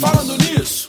Falando nisso.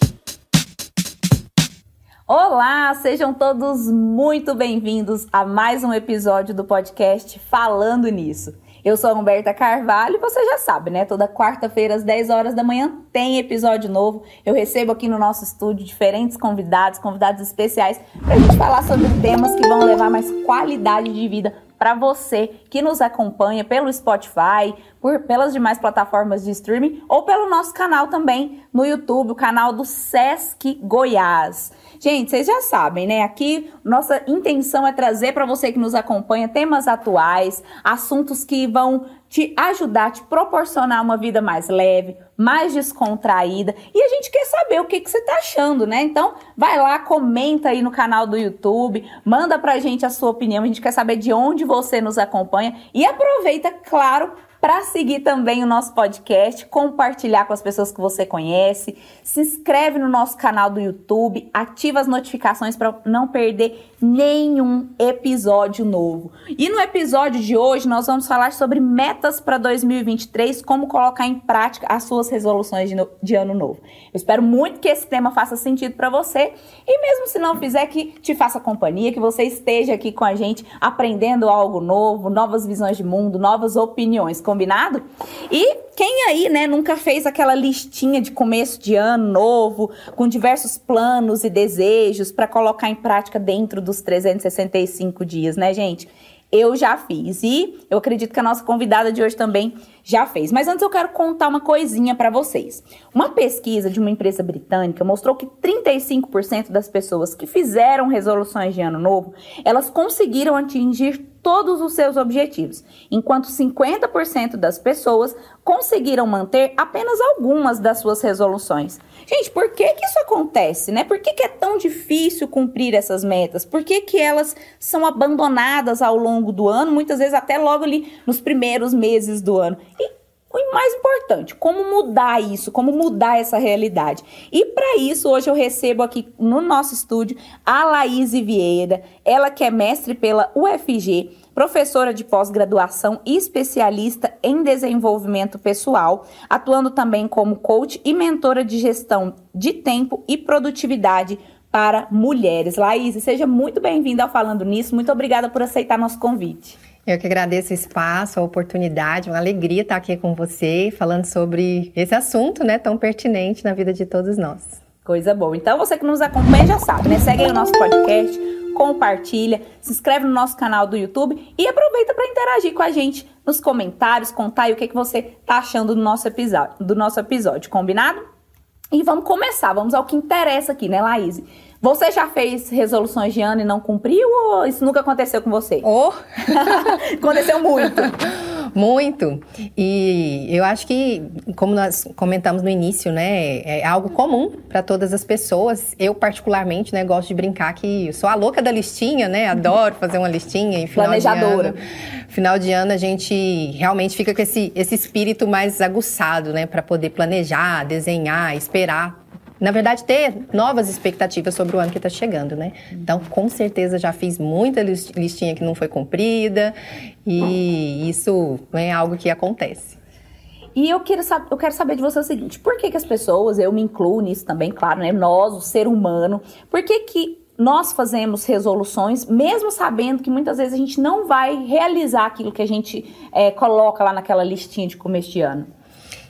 Olá, sejam todos muito bem-vindos a mais um episódio do podcast Falando Nisso. Eu sou a Humberta Carvalho você já sabe, né? Toda quarta-feira às 10 horas da manhã tem episódio novo. Eu recebo aqui no nosso estúdio diferentes convidados, convidados especiais, para a gente falar sobre temas que vão levar mais qualidade de vida para você que nos acompanha pelo Spotify, por, pelas demais plataformas de streaming ou pelo nosso canal também no YouTube, o canal do Sesc Goiás. Gente, vocês já sabem, né? Aqui nossa intenção é trazer para você que nos acompanha temas atuais, assuntos que vão te ajudar, te proporcionar uma vida mais leve, mais descontraída. E a gente quer saber o que, que você está achando, né? Então, vai lá, comenta aí no canal do YouTube, manda pra gente a sua opinião. A gente quer saber de onde você nos acompanha e aproveita, claro, para seguir também o nosso podcast, compartilhar com as pessoas que você conhece, se inscreve no nosso canal do YouTube, ativa as notificações para não perder nenhum episódio novo. E no episódio de hoje nós vamos falar sobre metas para 2023, como colocar em prática as suas resoluções de, no, de ano novo. Eu espero muito que esse tema faça sentido para você e mesmo se não fizer que te faça companhia, que você esteja aqui com a gente aprendendo algo novo, novas visões de mundo, novas opiniões combinado? E quem aí, né, nunca fez aquela listinha de começo de ano novo, com diversos planos e desejos para colocar em prática dentro dos 365 dias, né, gente? Eu já fiz e eu acredito que a nossa convidada de hoje também já fez. Mas antes eu quero contar uma coisinha para vocês. Uma pesquisa de uma empresa britânica mostrou que 35% das pessoas que fizeram resoluções de ano novo, elas conseguiram atingir todos os seus objetivos, enquanto 50% das pessoas conseguiram manter apenas algumas das suas resoluções. Gente, por que que isso acontece, né? Por que, que é tão difícil cumprir essas metas? Por que, que elas são abandonadas ao longo do ano, muitas vezes até logo ali nos primeiros meses do ano? E o mais importante, como mudar isso, como mudar essa realidade. E para isso, hoje eu recebo aqui no nosso estúdio a Laís Vieira, ela que é mestre pela UFG, professora de pós-graduação e especialista em desenvolvimento pessoal, atuando também como coach e mentora de gestão de tempo e produtividade para mulheres. Laís, seja muito bem-vinda ao Falando Nisso. Muito obrigada por aceitar nosso convite. Eu que agradeço o espaço, a oportunidade, uma alegria estar aqui com você, falando sobre esse assunto, né, tão pertinente na vida de todos nós. Coisa boa. Então, você que nos acompanha já sabe, né? Segue aí o nosso podcast, compartilha, se inscreve no nosso canal do YouTube e aproveita para interagir com a gente nos comentários, contar aí o que, que você tá achando do nosso episódio, do nosso episódio, combinado? E vamos começar, vamos ao que interessa aqui, né, Laís? Você já fez resoluções de ano e não cumpriu ou isso nunca aconteceu com você? Oh! aconteceu muito. Muito. E eu acho que, como nós comentamos no início, né, é algo comum para todas as pessoas. Eu, particularmente, né, gosto de brincar que sou a louca da listinha, né? Adoro fazer uma listinha em final Planejadora. de ano. Final de ano a gente realmente fica com esse, esse espírito mais aguçado, né, para poder planejar, desenhar, esperar na verdade, ter novas expectativas sobre o ano que está chegando, né? Então, com certeza já fiz muita listinha que não foi cumprida e isso é algo que acontece. E eu quero, eu quero saber de você o seguinte: por que, que as pessoas, eu me incluo nisso também, claro, né? Nós, o ser humano, por que, que nós fazemos resoluções, mesmo sabendo que muitas vezes a gente não vai realizar aquilo que a gente é, coloca lá naquela listinha de começo de ano?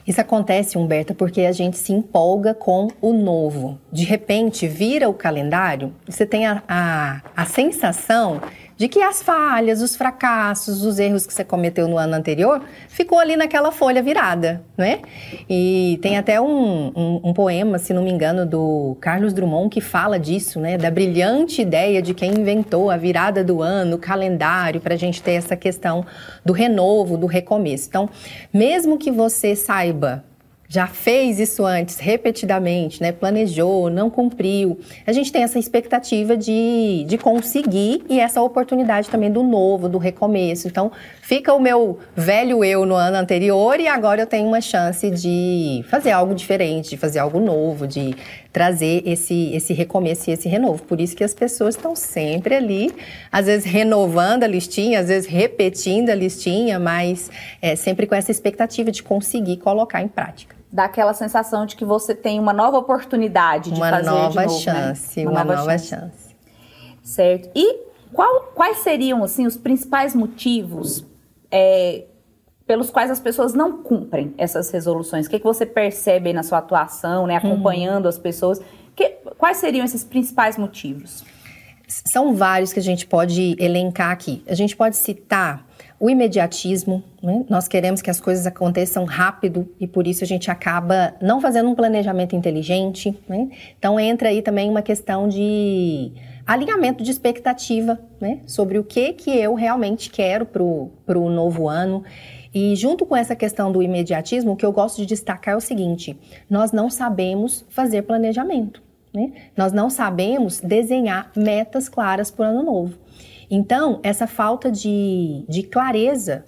Isso acontece, Humberta, porque a gente se empolga com o novo. De repente, vira o calendário, você tem a, a, a sensação de que as falhas, os fracassos, os erros que você cometeu no ano anterior ficou ali naquela folha virada, né? E tem até um, um, um, poema, se não me engano, do Carlos Drummond que fala disso, né? Da brilhante ideia de quem inventou a virada do ano, o calendário, para a gente ter essa questão do renovo, do recomeço. Então, mesmo que você saiba já fez isso antes, repetidamente, né? Planejou, não cumpriu. A gente tem essa expectativa de, de conseguir e essa oportunidade também do novo, do recomeço. Então, fica o meu velho eu no ano anterior e agora eu tenho uma chance de fazer algo diferente, de fazer algo novo, de trazer esse, esse recomeço e esse renovo. Por isso que as pessoas estão sempre ali, às vezes renovando a listinha, às vezes repetindo a listinha, mas é, sempre com essa expectativa de conseguir colocar em prática dá aquela sensação de que você tem uma nova oportunidade de uma fazer nova de novo, chance, né? uma, uma, nova, chance. chance. Certo. E qual, quais seriam assim os principais motivos é, pelos quais as pessoas não cumprem essas resoluções? O que, que você percebe na sua atuação, né, acompanhando uhum. as pessoas? Que, quais seriam esses principais motivos? São vários que a gente pode elencar aqui. A gente pode citar o imediatismo, né? nós queremos que as coisas aconteçam rápido e por isso a gente acaba não fazendo um planejamento inteligente. Né? Então entra aí também uma questão de alinhamento de expectativa né? sobre o que, que eu realmente quero para o novo ano. E junto com essa questão do imediatismo, o que eu gosto de destacar é o seguinte: nós não sabemos fazer planejamento. Né? Nós não sabemos desenhar metas claras para o ano novo. Então, essa falta de, de clareza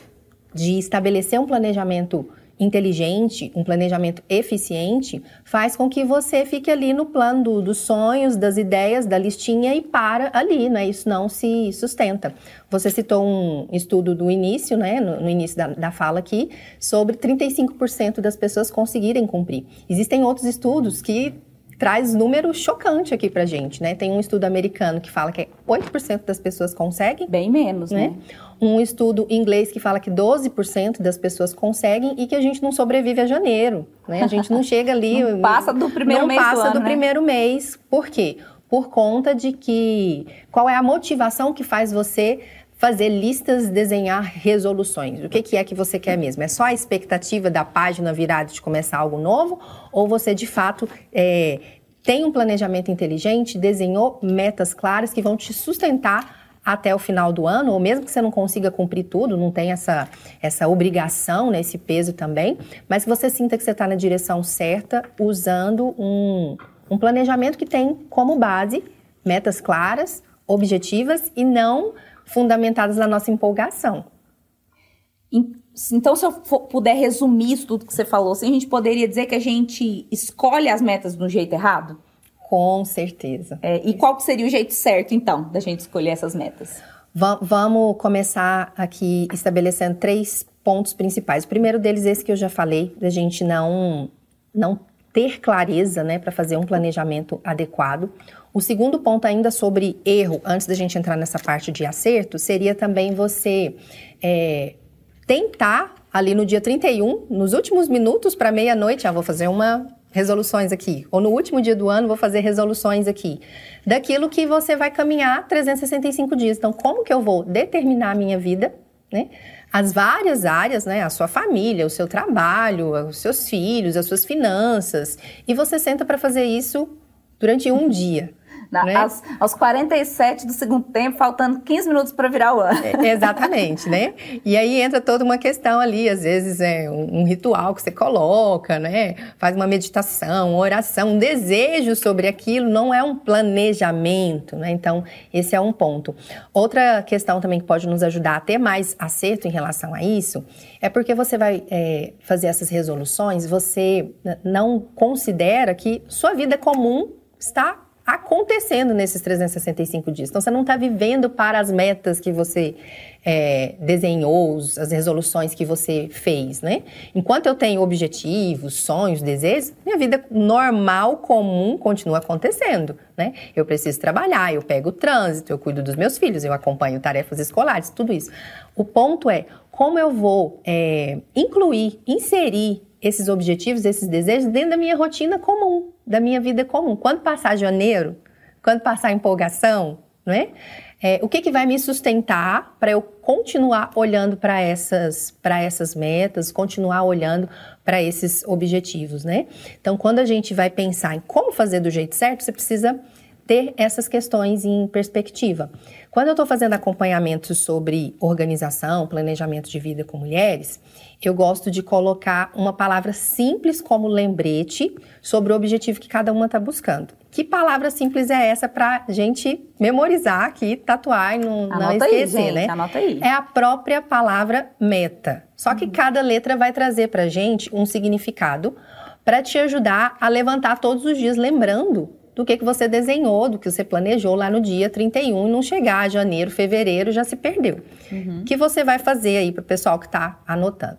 de estabelecer um planejamento inteligente, um planejamento eficiente, faz com que você fique ali no plano do, dos sonhos, das ideias, da listinha e para ali, né? Isso não se sustenta. Você citou um estudo do início, né? No, no início da, da fala aqui, sobre 35% das pessoas conseguirem cumprir. Existem outros estudos que traz número chocante aqui pra gente, né? Tem um estudo americano que fala que 8% das pessoas conseguem. Bem menos, né? né? Um estudo inglês que fala que 12% das pessoas conseguem e que a gente não sobrevive a janeiro, né? A gente não chega ali... não passa do primeiro não mês Não passa do, do né? primeiro mês. Por quê? Por conta de que... Qual é a motivação que faz você fazer listas, desenhar resoluções. O que, que, é que você quer mesmo? É só a expectativa da página virada de começar algo novo? Ou você, de fato, é, tem um planejamento inteligente, desenhou metas claras que vão te sustentar até o final do ano, ou mesmo que você não consiga cumprir tudo, não tem essa, essa obrigação, né, esse peso também, mas que você sinta que você está na direção certa, usando um, um planejamento que tem como base metas claras, objetivas e não fundamentadas na nossa empolgação. Então, se eu puder resumir isso tudo que você falou, assim, a gente poderia dizer que a gente escolhe as metas do jeito errado? Com certeza. É, e qual seria o jeito certo, então, da gente escolher essas metas? Va vamos começar aqui estabelecendo três pontos principais. O primeiro deles, esse que eu já falei, da gente não, não ter clareza né, para fazer um planejamento adequado. O segundo ponto, ainda sobre erro, antes da gente entrar nessa parte de acerto, seria também você é, tentar ali no dia 31, nos últimos minutos para meia-noite, ah, vou fazer uma resoluções aqui, ou no último dia do ano vou fazer resoluções aqui, daquilo que você vai caminhar 365 dias. Então, como que eu vou determinar a minha vida, né? As várias áreas, né? A sua família, o seu trabalho, os seus filhos, as suas finanças, e você senta para fazer isso durante um dia. Na, né? aos, aos 47 do segundo tempo, faltando 15 minutos para virar o ano. É, exatamente, né? E aí entra toda uma questão ali, às vezes é um, um, ritual que você coloca, né? Faz uma meditação, uma oração, um desejo sobre aquilo, não é um planejamento, né? Então, esse é um ponto. Outra questão também que pode nos ajudar a ter mais acerto em relação a isso é porque você vai é, fazer essas resoluções, você não considera que sua vida comum está acontecendo nesses 365 dias. Então, você não está vivendo para as metas que você é, desenhou, as resoluções que você fez, né? Enquanto eu tenho objetivos, sonhos, desejos, minha vida normal, comum, continua acontecendo, né? Eu preciso trabalhar, eu pego o trânsito, eu cuido dos meus filhos, eu acompanho tarefas escolares, tudo isso. O ponto é como eu vou é, incluir, inserir esses objetivos, esses desejos dentro da minha rotina comum, da minha vida comum. Quando passar janeiro, quando passar empolgação, não é? é o que, que vai me sustentar para eu continuar olhando para essas, essas metas, continuar olhando para esses objetivos, né? Então, quando a gente vai pensar em como fazer do jeito certo, você precisa ter essas questões em perspectiva. Quando eu estou fazendo acompanhamento sobre organização, planejamento de vida com mulheres, eu gosto de colocar uma palavra simples como lembrete sobre o objetivo que cada uma está buscando. Que palavra simples é essa para gente memorizar aqui, tatuar e não, não esquecer, aí, gente, né? Anota aí. É a própria palavra meta. Só que uhum. cada letra vai trazer para gente um significado para te ajudar a levantar todos os dias lembrando do que, que você desenhou, do que você planejou lá no dia 31 e não chegar a janeiro, fevereiro, já se perdeu. Uhum. O que você vai fazer aí para o pessoal que está anotando?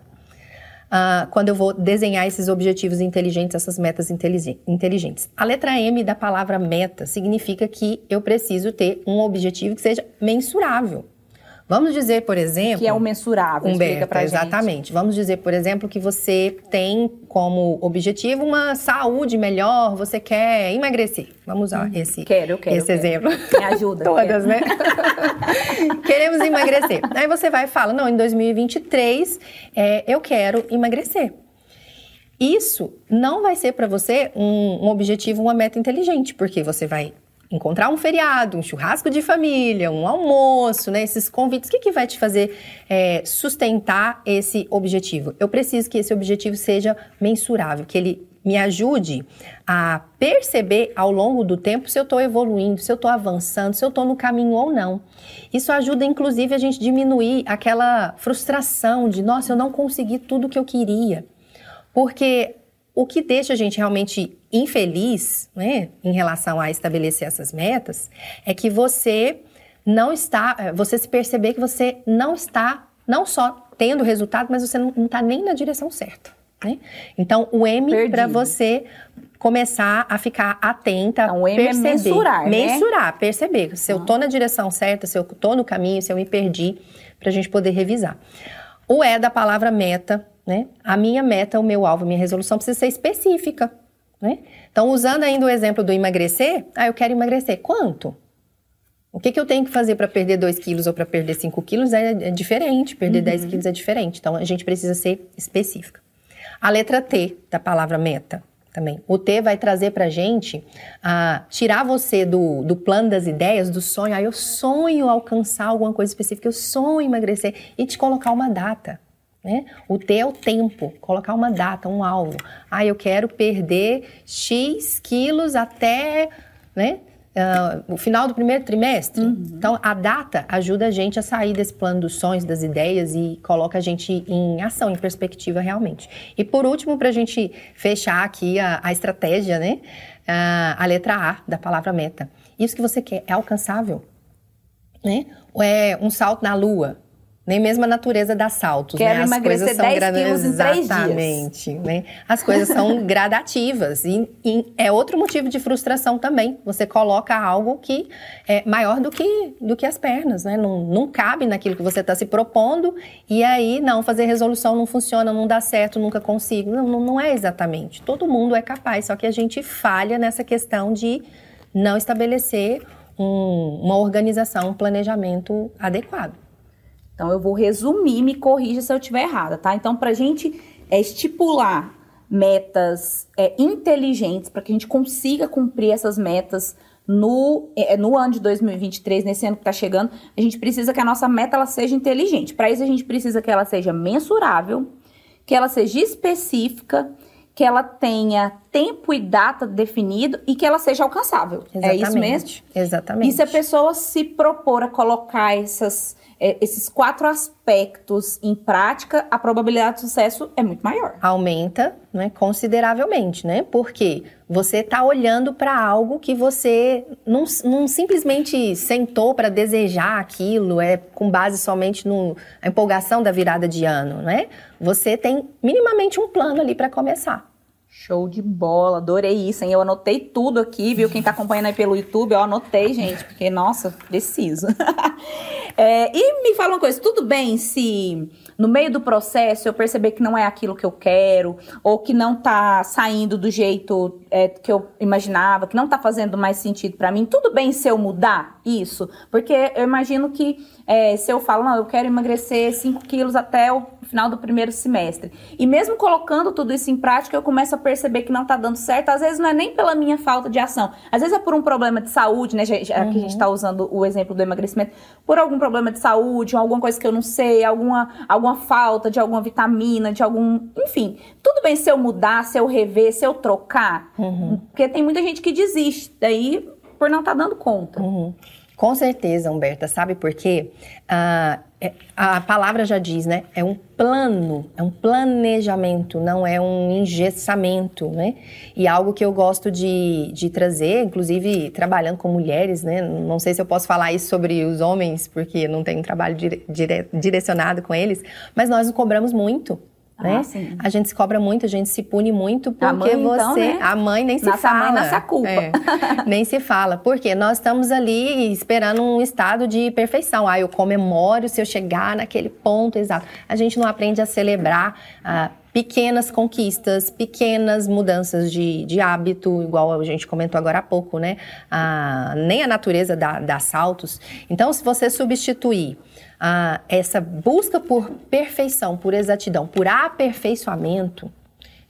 Uh, quando eu vou desenhar esses objetivos inteligentes, essas metas inteligentes. A letra M da palavra meta significa que eu preciso ter um objetivo que seja mensurável. Vamos dizer, por exemplo. Que é o mensurável, Humberto, pra exatamente. Gente. Vamos dizer, por exemplo, que você tem como objetivo uma saúde melhor, você quer emagrecer. Vamos usar hum, esse, quero, eu quero, esse eu exemplo. Quero. Me ajuda. Todas, quero. né? Queremos emagrecer. Aí você vai e fala: não, em 2023 é, eu quero emagrecer. Isso não vai ser para você um, um objetivo, uma meta inteligente, porque você vai encontrar um feriado, um churrasco de família, um almoço, né? Esses convites, o que, que vai te fazer é, sustentar esse objetivo? Eu preciso que esse objetivo seja mensurável, que ele me ajude a perceber ao longo do tempo se eu estou evoluindo, se eu estou avançando, se eu estou no caminho ou não. Isso ajuda, inclusive, a gente diminuir aquela frustração de, nossa, eu não consegui tudo que eu queria. Porque o que deixa a gente realmente infeliz, né, em relação a estabelecer essas metas, é que você não está, eh, você se perceber que você não está, não só tendo resultado, mas você não está nem na direção certa. Né? Então, o M para você começar a ficar atenta, então, o M é perceber, é mensurar, né? mensurar, perceber se eu estou na direção certa, se eu estou no caminho, se eu me perdi, para a gente poder revisar. O E da palavra meta, né? A minha meta, o meu alvo, a minha resolução precisa ser específica. Né? Então, usando ainda o exemplo do emagrecer, ah, eu quero emagrecer. Quanto? O que, que eu tenho que fazer para perder 2 quilos ou para perder 5 quilos é, é, diferente, perder uhum. 10 quilos é diferente. Então, a gente precisa ser específica. A letra T da palavra meta também. O T vai trazer para a gente a tirar você do, do plano das ideias, do sonho. Ah, eu sonho alcançar alguma coisa específica, eu sonho emagrecer e te colocar uma data. Né? O T é o tempo, colocar uma data, um alvo. Ah, eu quero perder X quilos até né, uh, o final do primeiro trimestre. Uhum. Então, a data ajuda a gente a sair desse plano dos sonhos, das ideias e coloca a gente em ação, em perspectiva realmente. E por último, para a gente fechar aqui a, a estratégia, né? Uh, a letra A da palavra meta. Isso que você quer é alcançável. Né? Ou é um salto na lua? Nem mesmo a natureza dá saltos, Quero né? As emagrecer 10 grad... quilos em 3 dias. Exatamente, né? As coisas são gradativas e, e, é outro motivo de frustração também. Você coloca algo que é maior do que, do que as pernas, né? Não, não cabe naquilo que você está se propondo e aí, não, fazer resolução não funciona, não dá certo, nunca consigo. Não, não, não é exatamente. Todo mundo é capaz, só que a gente falha nessa questão de não estabelecer um, uma organização, um planejamento adequado. Então eu vou resumir, me corrija se eu estiver errada, tá? Então para a gente é, estipular metas é, inteligentes para que a gente consiga cumprir essas metas no, é, no ano de 2023, nesse ano que está chegando, a gente precisa que a nossa meta ela seja inteligente. Para isso a gente precisa que ela seja mensurável, que ela seja específica, que ela tenha tempo e data definido e que ela seja alcançável. Exatamente. É isso mesmo? Exatamente. E se a pessoa se propor a colocar essas é, esses quatro aspectos em prática, a probabilidade de sucesso é muito maior. Aumenta né, consideravelmente, né? Porque você está olhando para algo que você não, não simplesmente sentou para desejar aquilo, é com base somente na empolgação da virada de ano, né? Você tem minimamente um plano ali para começar. Show de bola, adorei isso, hein? Eu anotei tudo aqui, viu? Quem tá acompanhando aí pelo YouTube, eu anotei, gente, porque, nossa, preciso. é, e me fala uma coisa, tudo bem se no meio do processo eu perceber que não é aquilo que eu quero, ou que não tá saindo do jeito é, que eu imaginava, que não tá fazendo mais sentido para mim, tudo bem se eu mudar isso? Porque eu imagino que é, se eu falo, não, eu quero emagrecer 5 quilos até o final do primeiro semestre. E mesmo colocando tudo isso em prática, eu começo a perceber que não está dando certo. Às vezes não é nem pela minha falta de ação, às vezes é por um problema de saúde, né? Já, já uhum. Aqui a gente está usando o exemplo do emagrecimento, por algum problema de saúde, alguma coisa que eu não sei, alguma, alguma falta de alguma vitamina, de algum. Enfim, tudo bem se eu mudar, se eu rever, se eu trocar. Uhum. Porque tem muita gente que desiste daí por não estar tá dando conta. Uhum. Com certeza, Humberta. Sabe por quê? Ah, é, a palavra já diz, né? É um plano, é um planejamento, não é um engessamento, né? E algo que eu gosto de, de trazer, inclusive trabalhando com mulheres, né? Não sei se eu posso falar isso sobre os homens, porque não tenho um trabalho dire, dire, direcionado com eles, mas nós cobramos muito né? Ah, a gente se cobra muito, a gente se pune muito porque mãe, então, você, então, né? a mãe nem se Nossa fala. Mãe, nossa culpa. É, nem se fala, porque nós estamos ali esperando um estado de perfeição. Ah, eu comemoro se eu chegar naquele ponto exato. A gente não aprende a celebrar ah, pequenas conquistas, pequenas mudanças de, de hábito, igual a gente comentou agora há pouco, né? Ah, nem a natureza dá, dá saltos. Então, se você substituir ah, essa busca por perfeição, por exatidão, por aperfeiçoamento,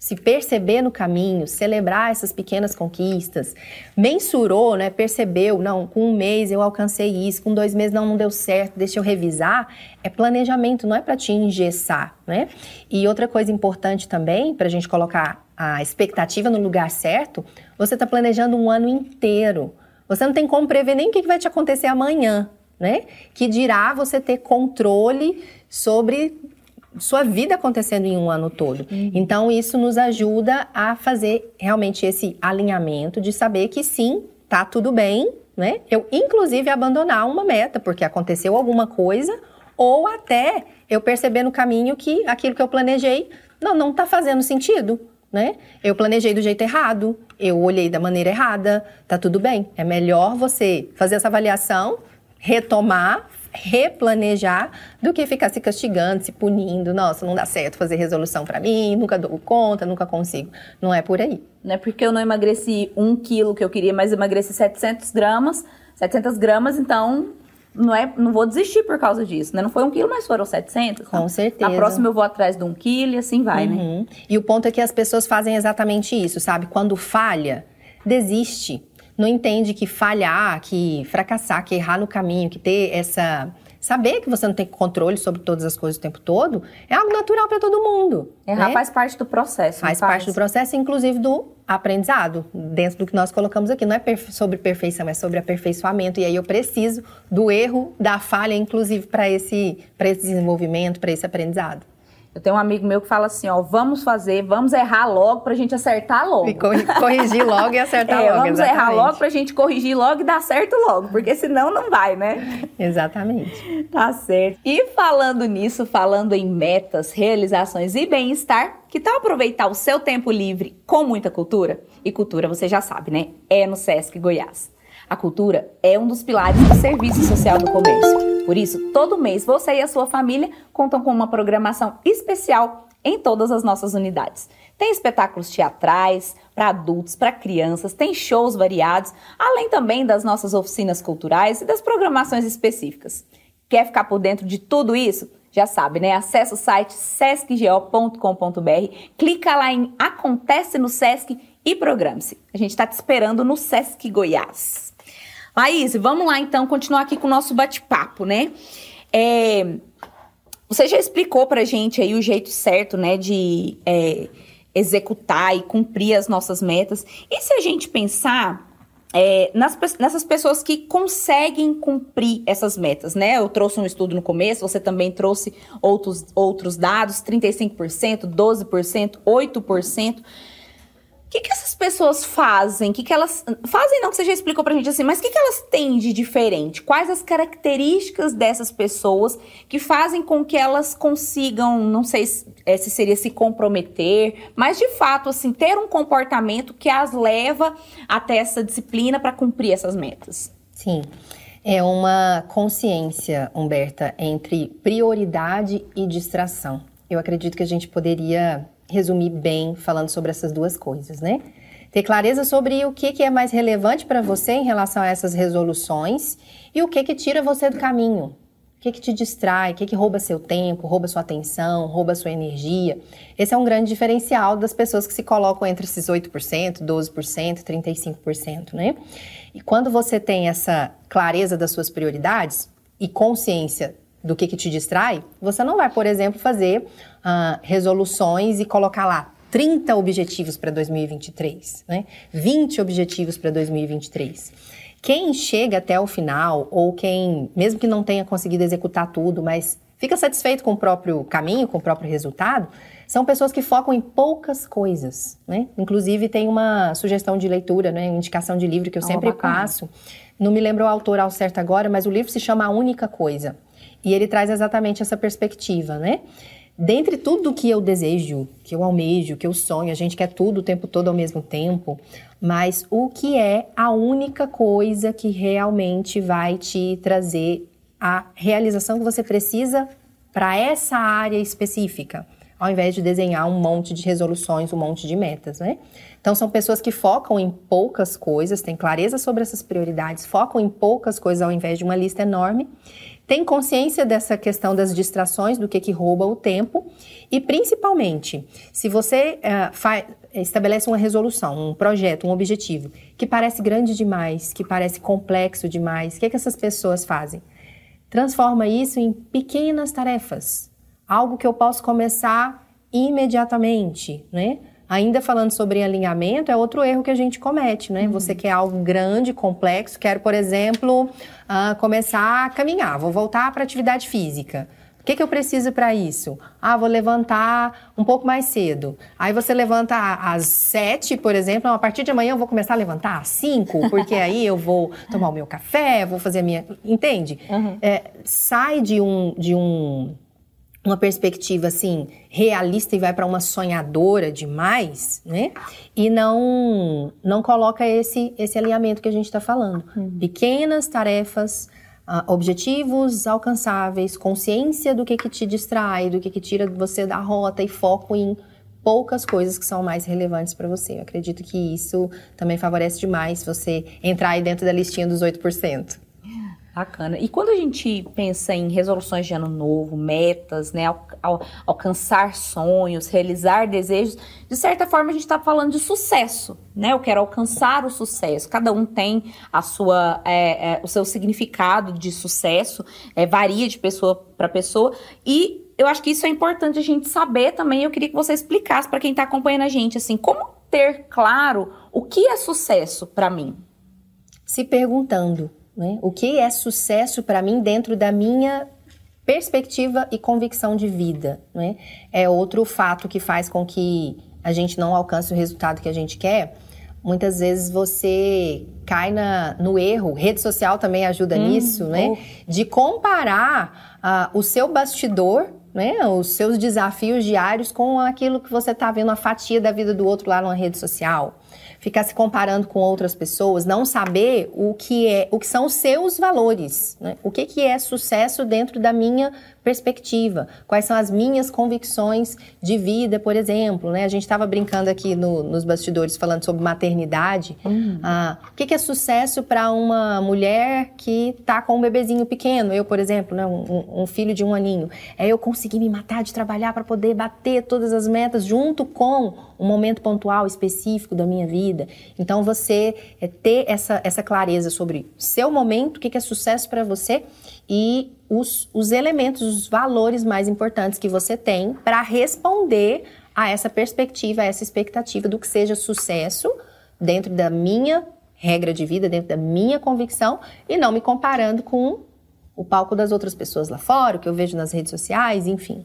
se perceber no caminho, celebrar essas pequenas conquistas, mensurou, né, percebeu, não, com um mês eu alcancei isso, com dois meses não, não deu certo, deixa eu revisar, é planejamento, não é para te engessar, né? E outra coisa importante também, para a gente colocar a expectativa no lugar certo, você está planejando um ano inteiro. Você não tem como prever nem o que vai te acontecer amanhã, né? Que dirá você ter controle sobre sua vida acontecendo em um ano todo. Uhum. Então, isso nos ajuda a fazer realmente esse alinhamento de saber que sim, tá tudo bem, né? Eu, inclusive, abandonar uma meta, porque aconteceu alguma coisa, ou até eu perceber no caminho que aquilo que eu planejei não, não tá fazendo sentido. Né? Eu planejei do jeito errado, eu olhei da maneira errada, tá tudo bem. É melhor você fazer essa avaliação, retomar, replanejar, do que ficar se castigando, se punindo. Nossa, não dá certo fazer resolução para mim, nunca dou conta, nunca consigo. Não é por aí. Não é porque eu não emagreci um quilo que eu queria, mas emagreci 700 gramas, 700 gramas, então não, é, não vou desistir por causa disso, né? Não foi um quilo, mas foram 700. Com certeza. Na próxima eu vou atrás de um quilo e assim vai, né? uhum. né? E o ponto é que as pessoas fazem exatamente isso, sabe? Quando falha, desiste não entende que falhar, que fracassar, que errar no caminho, que ter essa saber que você não tem controle sobre todas as coisas o tempo todo é algo natural para todo mundo. Errar né? faz parte do processo. Faz, faz parte do processo, inclusive do aprendizado, dentro do que nós colocamos aqui. Não é sobre perfeição, é sobre aperfeiçoamento. E aí eu preciso do erro, da falha, inclusive, para esse, esse desenvolvimento, para esse aprendizado. Eu tenho um amigo meu que fala assim, ó, vamos fazer, vamos errar logo pra gente acertar logo. E corrigir logo e acertar é, logo, Vamos exatamente. errar logo pra gente corrigir logo e dar certo logo, porque senão não vai, né? Exatamente. Tá certo. E falando nisso, falando em metas, realizações e bem-estar, que tal aproveitar o seu tempo livre com muita cultura? E cultura, você já sabe, né? É no Sesc Goiás. A cultura é um dos pilares do serviço social do comércio. Por isso, todo mês você e a sua família contam com uma programação especial em todas as nossas unidades. Tem espetáculos teatrais para adultos, para crianças, tem shows variados, além também das nossas oficinas culturais e das programações específicas. Quer ficar por dentro de tudo isso? Já sabe, né? Acesse o site sescgo.com.br, clica lá em Acontece no Sesc e programe-se. A gente está te esperando no Sesc Goiás. Laís, vamos lá então continuar aqui com o nosso bate-papo, né? É, você já explicou pra gente aí o jeito certo, né, de é, executar e cumprir as nossas metas. E se a gente pensar é, nas, nessas pessoas que conseguem cumprir essas metas, né? Eu trouxe um estudo no começo, você também trouxe outros, outros dados: 35%, 12%, 8% que, que essas pessoas fazem? que, que elas. Fazem não, que você já explicou pra gente assim, mas o que, que elas têm de diferente? Quais as características dessas pessoas que fazem com que elas consigam, não sei se, é, se seria se comprometer, mas de fato, assim, ter um comportamento que as leva até essa disciplina para cumprir essas metas? Sim. É uma consciência, Humberta, entre prioridade e distração. Eu acredito que a gente poderia resumir bem falando sobre essas duas coisas, né? Ter clareza sobre o que, que é mais relevante para você em relação a essas resoluções e o que, que tira você do caminho. O que, que te distrai? O que, que rouba seu tempo, rouba sua atenção, rouba sua energia? Esse é um grande diferencial das pessoas que se colocam entre esses 8%, 12%, 35%, né? E quando você tem essa clareza das suas prioridades e consciência do que, que te distrai, você não vai, por exemplo, fazer uh, resoluções e colocar lá 30 objetivos para 2023, né? 20 objetivos para 2023. Quem chega até o final, ou quem, mesmo que não tenha conseguido executar tudo, mas fica satisfeito com o próprio caminho, com o próprio resultado, são pessoas que focam em poucas coisas, né? Inclusive tem uma sugestão de leitura, né? Uma indicação de livro que eu sempre bacana. passo. Não me lembro o autor ao certo agora, mas o livro se chama A Única Coisa. E ele traz exatamente essa perspectiva, né? dentre tudo que eu desejo, que eu almejo, que eu sonho, a gente quer tudo o tempo todo ao mesmo tempo, mas o que é a única coisa que realmente vai te trazer a realização que você precisa para essa área específica, ao invés de desenhar um monte de resoluções, um monte de metas, né? Então são pessoas que focam em poucas coisas, têm clareza sobre essas prioridades, focam em poucas coisas ao invés de uma lista enorme tem consciência dessa questão das distrações, do que, que rouba o tempo, e principalmente, se você uh, estabelece uma resolução, um projeto, um objetivo, que parece grande demais, que parece complexo demais, o que, que essas pessoas fazem? Transforma isso em pequenas tarefas, algo que eu posso começar imediatamente, né? Ainda falando sobre alinhamento, é outro erro que a gente comete, né? Uhum. Você quer algo grande, complexo, quero, por exemplo, uh, começar a caminhar, vou voltar para atividade física. O que, que eu preciso para isso? Ah, vou levantar um pouco mais cedo. Aí você levanta às sete, por exemplo. A partir de amanhã eu vou começar a levantar às cinco, porque aí eu vou tomar o meu café, vou fazer a minha. Entende? Uhum. É, sai de um, de um uma perspectiva assim realista e vai para uma sonhadora demais, né? E não não coloca esse esse alinhamento que a gente está falando. Uhum. Pequenas tarefas, uh, objetivos alcançáveis, consciência do que que te distrai, do que que tira você da rota e foco em poucas coisas que são mais relevantes para você. Eu acredito que isso também favorece demais você entrar aí dentro da listinha dos 8%. Bacana. E quando a gente pensa em resoluções de ano novo, metas, né, al al alcançar sonhos, realizar desejos, de certa forma a gente está falando de sucesso, né? Eu quero alcançar o sucesso. Cada um tem a sua, é, é, o seu significado de sucesso, é, varia de pessoa para pessoa. E eu acho que isso é importante a gente saber também. Eu queria que você explicasse para quem está acompanhando a gente, assim, como ter claro o que é sucesso para mim. Se perguntando né? O que é sucesso para mim dentro da minha perspectiva e convicção de vida? Né? É outro fato que faz com que a gente não alcance o resultado que a gente quer. Muitas vezes você cai na, no erro, rede social também ajuda hum, nisso, né? Oh. De comparar uh, o seu bastidor né, os seus desafios diários com aquilo que você está vendo, a fatia da vida do outro lá numa rede social ficar se comparando com outras pessoas, não saber o que é, o que são os seus valores, né? O que que é sucesso dentro da minha perspectiva, quais são as minhas convicções de vida, por exemplo, né? A gente estava brincando aqui no, nos bastidores falando sobre maternidade. Uhum. Ah, o que, que, é sucesso para uma mulher que está com um bebezinho pequeno? Eu, por exemplo, né, um, um, filho de um aninho. É eu conseguir me matar de trabalhar para poder bater todas as metas junto com um momento pontual específico da minha vida. Então, você é, ter essa, essa clareza sobre seu momento, o que, que é sucesso para você e os, os elementos, os valores mais importantes que você tem para responder a essa perspectiva, a essa expectativa do que seja sucesso dentro da minha regra de vida, dentro da minha convicção e não me comparando com o palco das outras pessoas lá fora, o que eu vejo nas redes sociais, enfim.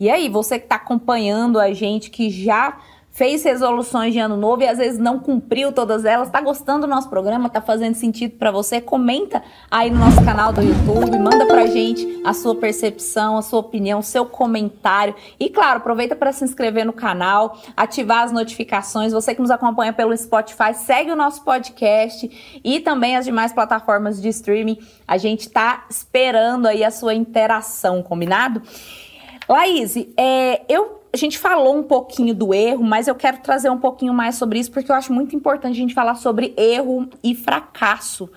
E aí, você que está acompanhando a gente, que já fez resoluções de ano novo e às vezes não cumpriu todas elas, tá gostando do nosso programa, tá fazendo sentido para você, comenta aí no nosso canal do YouTube, manda pra gente a sua percepção, a sua opinião, seu comentário. E claro, aproveita para se inscrever no canal, ativar as notificações. Você que nos acompanha pelo Spotify, segue o nosso podcast e também as demais plataformas de streaming. A gente tá esperando aí a sua interação, combinado? Laís, é, eu a gente falou um pouquinho do erro, mas eu quero trazer um pouquinho mais sobre isso porque eu acho muito importante a gente falar sobre erro e fracasso.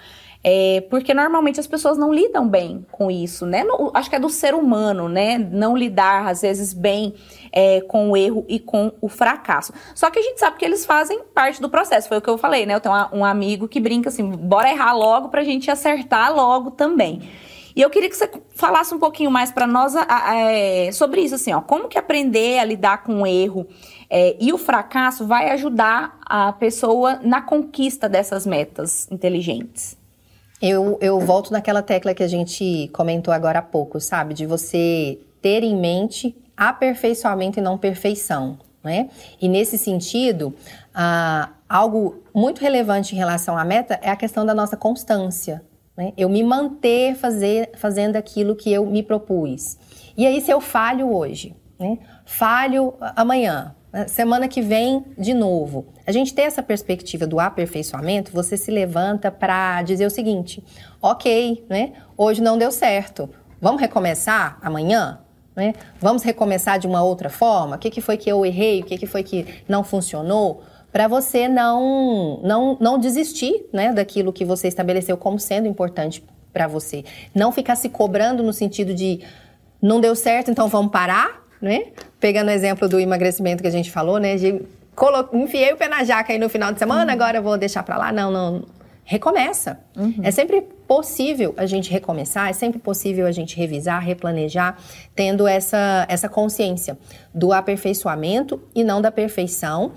É, porque normalmente as pessoas não lidam bem com isso, né? No, acho que é do ser humano, né? Não lidar, às vezes, bem é, com o erro e com o fracasso. Só que a gente sabe que eles fazem parte do processo, foi o que eu falei, né? Eu tenho um amigo que brinca assim, bora errar logo pra gente acertar logo também. E eu queria que você falasse um pouquinho mais para nós é, sobre isso, assim, ó, como que aprender a lidar com o erro é, e o fracasso vai ajudar a pessoa na conquista dessas metas inteligentes. Eu, eu volto naquela tecla que a gente comentou agora há pouco, sabe? De você ter em mente aperfeiçoamento e não perfeição. Né? E nesse sentido, ah, algo muito relevante em relação à meta é a questão da nossa constância. Né? Eu me manter fazer, fazendo aquilo que eu me propus. E aí, se eu falho hoje, né? falho amanhã, né? semana que vem de novo. A gente tem essa perspectiva do aperfeiçoamento, você se levanta para dizer o seguinte: ok, né? hoje não deu certo, vamos recomeçar amanhã? Né? Vamos recomeçar de uma outra forma? O que, que foi que eu errei? O que, que foi que não funcionou? Para você não, não, não desistir né, daquilo que você estabeleceu como sendo importante para você. Não ficar se cobrando no sentido de não deu certo, então vamos parar, né? Pegando o exemplo do emagrecimento que a gente falou, né? De colo... enfiei o pé na jaca aí no final de semana, uhum. agora eu vou deixar para lá. Não, não. Recomeça. Uhum. É sempre possível a gente recomeçar, é sempre possível a gente revisar, replanejar, tendo essa, essa consciência do aperfeiçoamento e não da perfeição.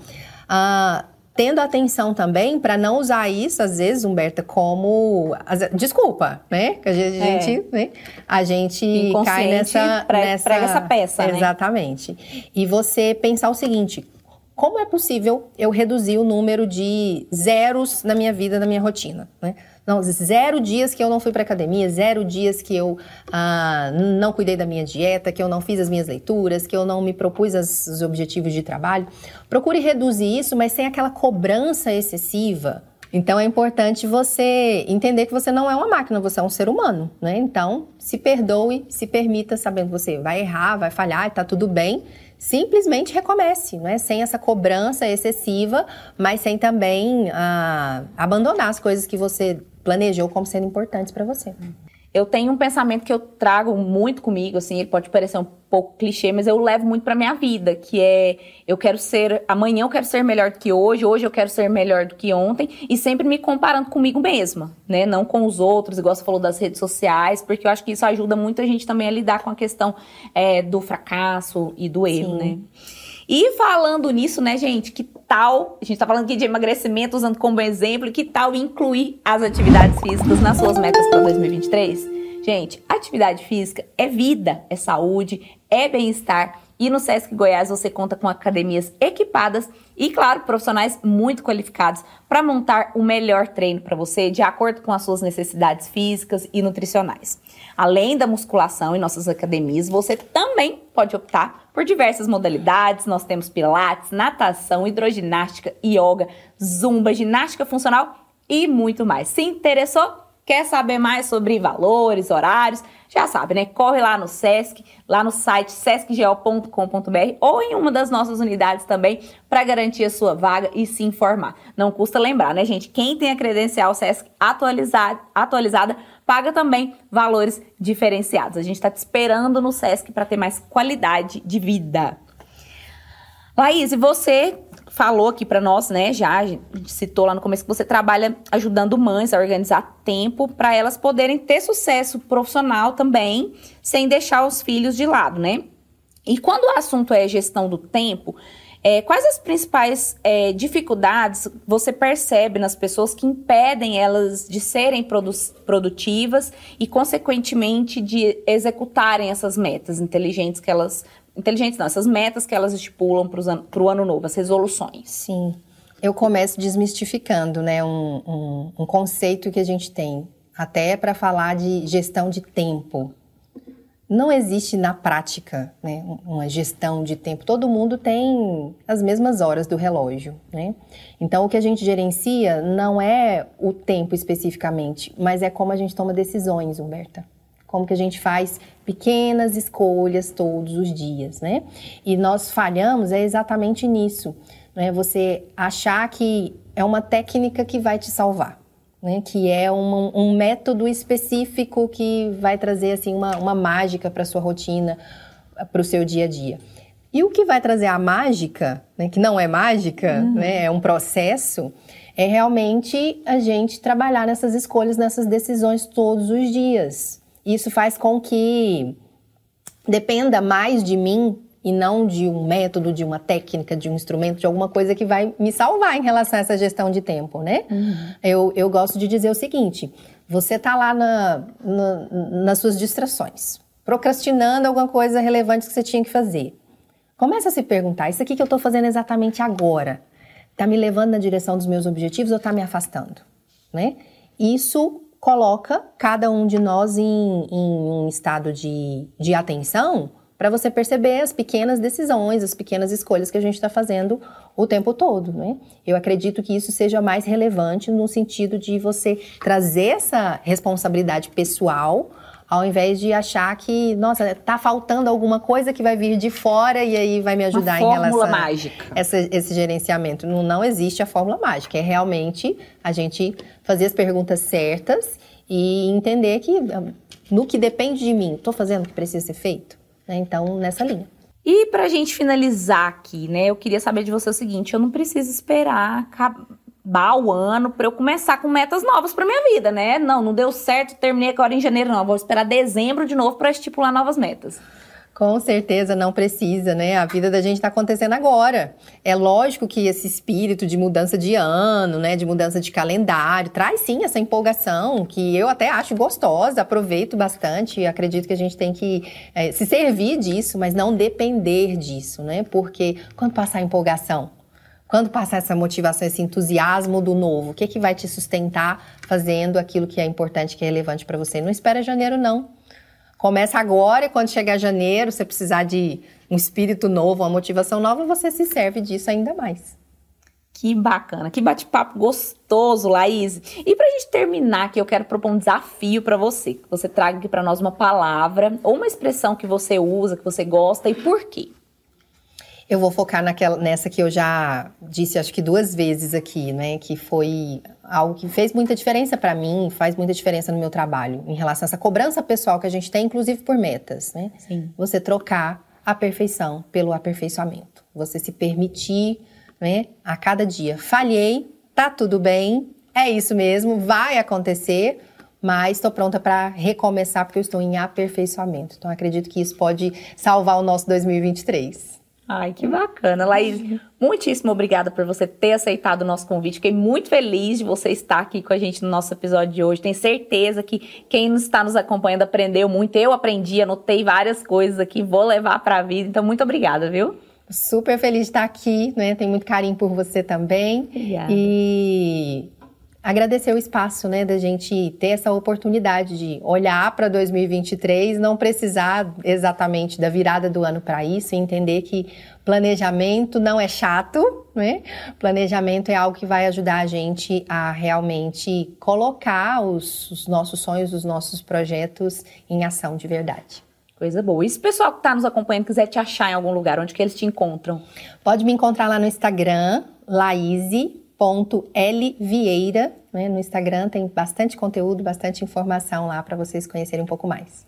Uh, tendo atenção também para não usar isso, às vezes, Humberta, como. Desculpa, né? Que a gente, é. né? a gente cai nessa. Pre nessa prega essa peça. Né? Exatamente. Né? E você pensar o seguinte: como é possível eu reduzir o número de zeros na minha vida, na minha rotina? Né? Não, zero dias que eu não fui para academia, zero dias que eu ah, não cuidei da minha dieta, que eu não fiz as minhas leituras, que eu não me propus as, os objetivos de trabalho. Procure reduzir isso, mas sem aquela cobrança excessiva. Então é importante você entender que você não é uma máquina, você é um ser humano, né? Então se perdoe, se permita, sabendo que você vai errar, vai falhar, está tudo bem simplesmente recomece, né? sem essa cobrança excessiva, mas sem também ah, abandonar as coisas que você planejou como sendo importantes para você. Eu tenho um pensamento que eu trago muito comigo, assim, ele pode parecer um pouco clichê, mas eu levo muito para minha vida, que é eu quero ser amanhã eu quero ser melhor do que hoje, hoje eu quero ser melhor do que ontem e sempre me comparando comigo mesma, né? Não com os outros, igual você falou das redes sociais, porque eu acho que isso ajuda muito a gente também a lidar com a questão é, do fracasso e do erro, Sim. né? E falando nisso, né, gente, que tal, a gente tá falando aqui de emagrecimento usando como exemplo, que tal incluir as atividades físicas nas suas metas para 2023? Gente, atividade física é vida, é saúde, é bem-estar e no SESC Goiás você conta com academias equipadas e, claro, profissionais muito qualificados para montar o melhor treino para você de acordo com as suas necessidades físicas e nutricionais. Além da musculação em nossas academias, você também pode optar por diversas modalidades. Nós temos pilates, natação, hidroginástica, yoga, zumba, ginástica funcional e muito mais. Se interessou? Quer saber mais sobre valores, horários? Já sabe, né? Corre lá no SESC, lá no site sescgeo.com.br ou em uma das nossas unidades também para garantir a sua vaga e se informar. Não custa lembrar, né, gente? Quem tem a credencial SESC atualizada, atualizada paga também valores diferenciados. A gente está te esperando no SESC para ter mais qualidade de vida. Laís, e você falou aqui para nós, né, já a gente citou lá no começo que você trabalha ajudando mães a organizar tempo para elas poderem ter sucesso profissional também, sem deixar os filhos de lado, né? E quando o assunto é gestão do tempo, é, quais as principais é, dificuldades você percebe nas pessoas que impedem elas de serem produ produtivas e, consequentemente, de executarem essas metas inteligentes que elas inteligentes não, essas metas que elas estipulam para o ano novo, as resoluções. Sim. Eu começo desmistificando, né, um, um, um conceito que a gente tem, até para falar de gestão de tempo. Não existe na prática né, uma gestão de tempo. Todo mundo tem as mesmas horas do relógio. Né? Então, o que a gente gerencia não é o tempo especificamente, mas é como a gente toma decisões, Humberta como que a gente faz pequenas escolhas todos os dias, né? E nós falhamos é exatamente nisso, né? Você achar que é uma técnica que vai te salvar. né, que é um, um, método específico que vai trazer assim uma, uma mágica para sua rotina, para o seu dia a dia. E o que vai trazer a mágica, né, que não é mágica, uhum. né, é um processo, é realmente a gente trabalhar nessas escolhas, nessas decisões todos os dias. Isso faz com que dependa mais de mim e não de um método, de uma técnica, de um instrumento, de alguma coisa que vai me salvar em relação a essa gestão de tempo, né? Uhum. Eu, eu gosto de dizer o seguinte: você tá lá na, na, nas suas distrações, procrastinando alguma coisa relevante que você tinha que fazer. Começa a se perguntar: isso aqui que eu estou fazendo exatamente agora, está me levando na direção dos meus objetivos ou está me afastando? Né? Isso coloca cada um de nós em, em um estado de, de atenção para você perceber as pequenas decisões, as pequenas escolhas que a gente está fazendo o tempo todo, né? Eu acredito que isso seja mais relevante no sentido de você trazer essa responsabilidade pessoal ao invés de achar que, nossa, tá faltando alguma coisa que vai vir de fora e aí vai me ajudar Uma em relação mágica. a essa, esse gerenciamento. Não, não existe a fórmula mágica, é realmente a gente fazer as perguntas certas e entender que no que depende de mim, estou fazendo o que precisa ser feito? Né? Então, nessa linha. E pra gente finalizar aqui, né? Eu queria saber de você o seguinte: eu não preciso esperar o ano para eu começar com metas novas para minha vida, né? Não, não deu certo, terminei agora em janeiro, não. vou esperar dezembro de novo para estipular novas metas. Com certeza não precisa, né? A vida da gente está acontecendo agora. É lógico que esse espírito de mudança de ano, né, de mudança de calendário, traz sim essa empolgação que eu até acho gostosa, aproveito bastante. Acredito que a gente tem que é, se servir disso, mas não depender disso, né? Porque quando passar a empolgação, quando passar essa motivação, esse entusiasmo do novo, o que, que vai te sustentar fazendo aquilo que é importante, que é relevante para você? Não espera janeiro, não. Começa agora e quando chegar janeiro, você precisar de um espírito novo, uma motivação nova, você se serve disso ainda mais. Que bacana, que bate-papo gostoso, Laís. E pra gente terminar aqui, eu quero propor um desafio para você. Que você traga aqui para nós uma palavra ou uma expressão que você usa, que você gosta e por quê. Eu vou focar naquela, nessa que eu já disse, acho que duas vezes aqui, né? Que foi algo que fez muita diferença para mim, faz muita diferença no meu trabalho, em relação a essa cobrança pessoal que a gente tem, inclusive por metas, né? Sim. Você trocar a perfeição pelo aperfeiçoamento. Você se permitir, né? A cada dia. Falhei, tá tudo bem, é isso mesmo, vai acontecer, mas estou pronta para recomeçar porque eu estou em aperfeiçoamento. Então acredito que isso pode salvar o nosso 2023. Ai, que bacana. Laís, muitíssimo obrigada por você ter aceitado o nosso convite. Fiquei muito feliz de você estar aqui com a gente no nosso episódio de hoje. Tenho certeza que quem está nos acompanhando aprendeu muito. Eu aprendi, anotei várias coisas aqui, vou levar para a vida. Então, muito obrigada, viu? Super feliz de estar aqui, né? Tenho muito carinho por você também. Obrigada. E agradecer o espaço, né, da gente ter essa oportunidade de olhar para 2023, não precisar exatamente da virada do ano para isso, e entender que planejamento não é chato, né? Planejamento é algo que vai ajudar a gente a realmente colocar os, os nossos sonhos, os nossos projetos em ação de verdade. Coisa boa. E se o pessoal que está nos acompanhando quiser te achar em algum lugar, onde que eles te encontram? Pode me encontrar lá no Instagram, Laíse Vieira, né? No Instagram tem bastante conteúdo, bastante informação lá para vocês conhecerem um pouco mais.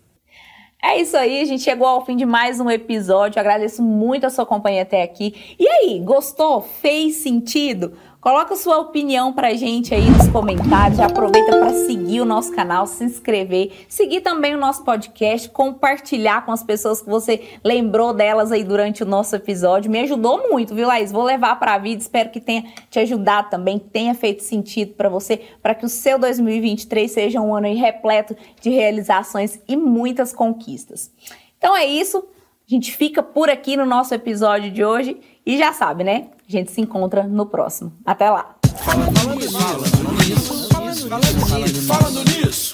É isso aí, a gente chegou ao fim de mais um episódio. agradeço muito a sua companhia até aqui. E aí, gostou? Fez sentido? Coloca sua opinião pra gente aí nos comentários. Já aproveita para seguir o nosso canal, se inscrever, seguir também o nosso podcast, compartilhar com as pessoas que você lembrou delas aí durante o nosso episódio. Me ajudou muito, viu, Laís? Vou levar para a vida. Espero que tenha te ajudado também, que tenha feito sentido para você, para que o seu 2023 seja um ano repleto de realizações e muitas conquistas. Então é isso. A gente fica por aqui no nosso episódio de hoje e já sabe, né? A gente se encontra no próximo. Até lá. Falando nisso, falando nisso, falando nisso.